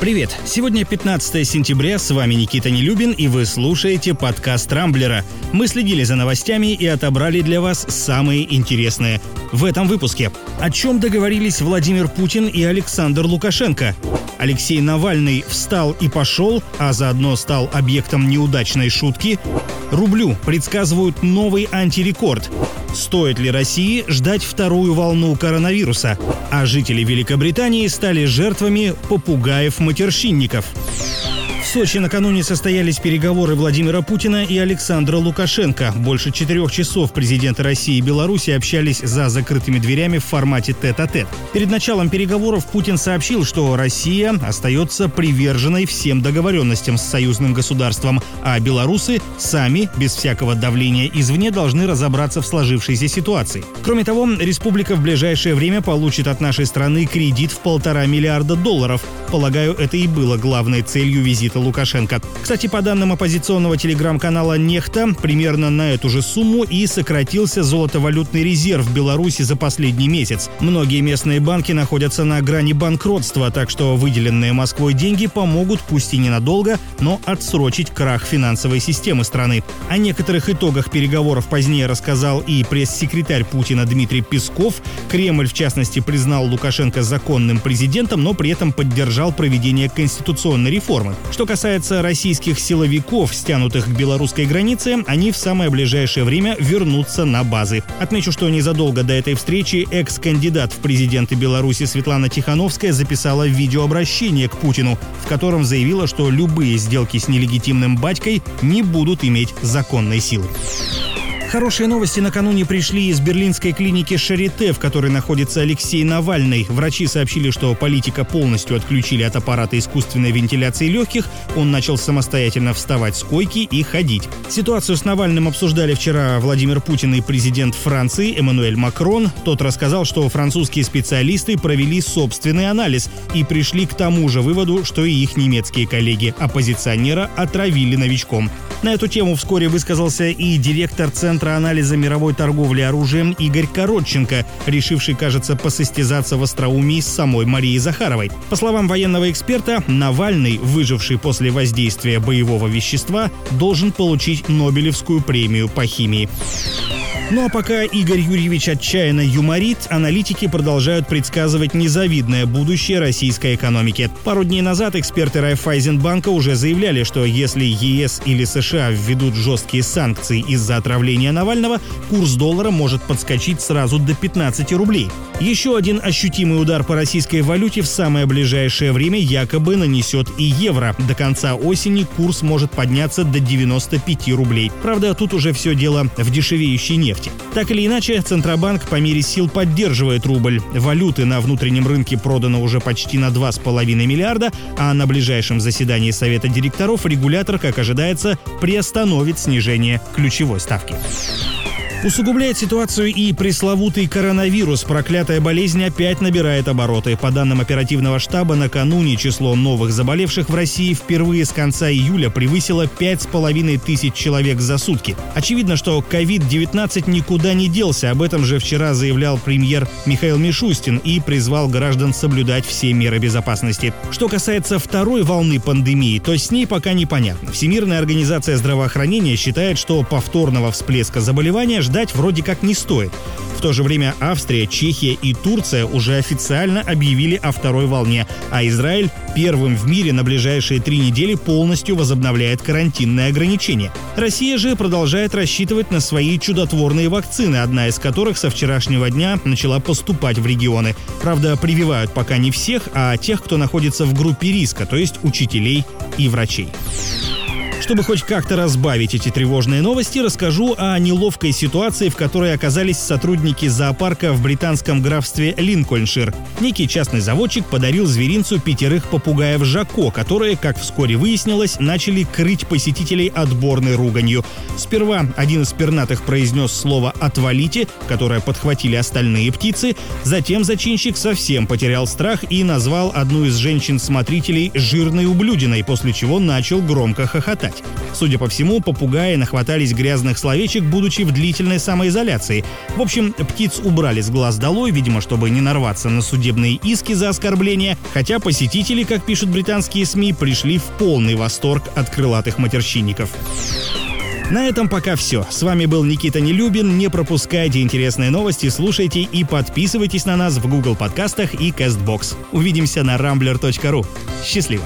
Привет! Сегодня 15 сентября, с вами Никита Нелюбин, и вы слушаете подкаст «Рамблера». Мы следили за новостями и отобрали для вас самые интересные. В этом выпуске. О чем договорились Владимир Путин и Александр Лукашенко? Алексей Навальный встал и пошел, а заодно стал объектом неудачной шутки. Рублю предсказывают новый антирекорд. Стоит ли России ждать вторую волну коронавируса? А жители Великобритании стали жертвами попугаев-матершинников. В Сочи накануне состоялись переговоры Владимира Путина и Александра Лукашенко. Больше четырех часов президенты России и Беларуси общались за закрытыми дверями в формате тет-а-тет. Перед началом переговоров Путин сообщил, что Россия остается приверженной всем договоренностям с союзным государством, а белорусы сами, без всякого давления извне, должны разобраться в сложившейся ситуации. Кроме того, республика в ближайшее время получит от нашей страны кредит в полтора миллиарда долларов. Полагаю, это и было главной целью визита Лукашенко. Кстати, по данным оппозиционного телеграм-канала «Нехта», примерно на эту же сумму и сократился золотовалютный резерв в Беларуси за последний месяц. Многие местные банки находятся на грани банкротства, так что выделенные Москвой деньги помогут, пусть и ненадолго, но отсрочить крах финансовой системы страны. О некоторых итогах переговоров позднее рассказал и пресс-секретарь Путина Дмитрий Песков. Кремль, в частности, признал Лукашенко законным президентом, но при этом поддержал проведение конституционной реформы. Что касается российских силовиков, стянутых к белорусской границе, они в самое ближайшее время вернутся на базы. Отмечу, что незадолго до этой встречи экс-кандидат в президенты Беларуси Светлана Тихановская записала видеообращение к Путину, в котором заявила, что любые сделки с нелегитимным батькой не будут иметь законной силы. Хорошие новости накануне пришли из берлинской клиники Шарите, в которой находится Алексей Навальный. Врачи сообщили, что политика полностью отключили от аппарата искусственной вентиляции легких. Он начал самостоятельно вставать с койки и ходить. Ситуацию с Навальным обсуждали вчера Владимир Путин и президент Франции Эммануэль Макрон. Тот рассказал, что французские специалисты провели собственный анализ и пришли к тому же выводу, что и их немецкие коллеги оппозиционера отравили новичком. На эту тему вскоре высказался и директор Центра Центра анализа мировой торговли оружием Игорь Коротченко, решивший, кажется, посостязаться в остроумии с самой Марией Захаровой. По словам военного эксперта, Навальный, выживший после воздействия боевого вещества, должен получить Нобелевскую премию по химии. Ну а пока Игорь Юрьевич отчаянно юморит, аналитики продолжают предсказывать незавидное будущее российской экономики. Пару дней назад эксперты Райфайзенбанка уже заявляли, что если ЕС или США введут жесткие санкции из-за отравления Навального, курс доллара может подскочить сразу до 15 рублей. Еще один ощутимый удар по российской валюте в самое ближайшее время якобы нанесет и евро. До конца осени курс может подняться до 95 рублей. Правда, тут уже все дело в дешевеющей нефти нефти. Так или иначе, Центробанк по мере сил поддерживает рубль. Валюты на внутреннем рынке продано уже почти на 2,5 миллиарда, а на ближайшем заседании Совета директоров регулятор, как ожидается, приостановит снижение ключевой ставки. Усугубляет ситуацию и пресловутый коронавирус. Проклятая болезнь опять набирает обороты. По данным оперативного штаба, накануне число новых заболевших в России впервые с конца июля превысило 5,5 тысяч человек за сутки. Очевидно, что COVID-19 никуда не делся. Об этом же вчера заявлял премьер Михаил Мишустин и призвал граждан соблюдать все меры безопасности. Что касается второй волны пандемии, то с ней пока непонятно. Всемирная организация здравоохранения считает, что повторного всплеска заболевания ждать вроде как не стоит. В то же время Австрия, Чехия и Турция уже официально объявили о второй волне, а Израиль первым в мире на ближайшие три недели полностью возобновляет карантинные ограничения. Россия же продолжает рассчитывать на свои чудотворные вакцины, одна из которых со вчерашнего дня начала поступать в регионы. Правда, прививают пока не всех, а тех, кто находится в группе риска, то есть учителей и врачей. Чтобы хоть как-то разбавить эти тревожные новости, расскажу о неловкой ситуации, в которой оказались сотрудники зоопарка в британском графстве Линкольншир. Некий частный заводчик подарил зверинцу пятерых попугаев Жако, которые, как вскоре выяснилось, начали крыть посетителей отборной руганью. Сперва один из пернатых произнес слово «отвалите», которое подхватили остальные птицы. Затем зачинщик совсем потерял страх и назвал одну из женщин-смотрителей жирной ублюдиной, после чего начал громко хохотать. Поговорить. Судя по всему, попугаи нахватались грязных словечек, будучи в длительной самоизоляции. В общем, птиц убрали с глаз долой, видимо, чтобы не нарваться на судебные иски за оскорбление, хотя посетители, как пишут британские СМИ, пришли в полный восторг от крылатых матерщинников. На этом пока все. С вами был Никита Нелюбин. Не пропускайте интересные новости, слушайте и подписывайтесь на нас в Google подкастах и CastBox. Увидимся на rambler.ru. Счастливо!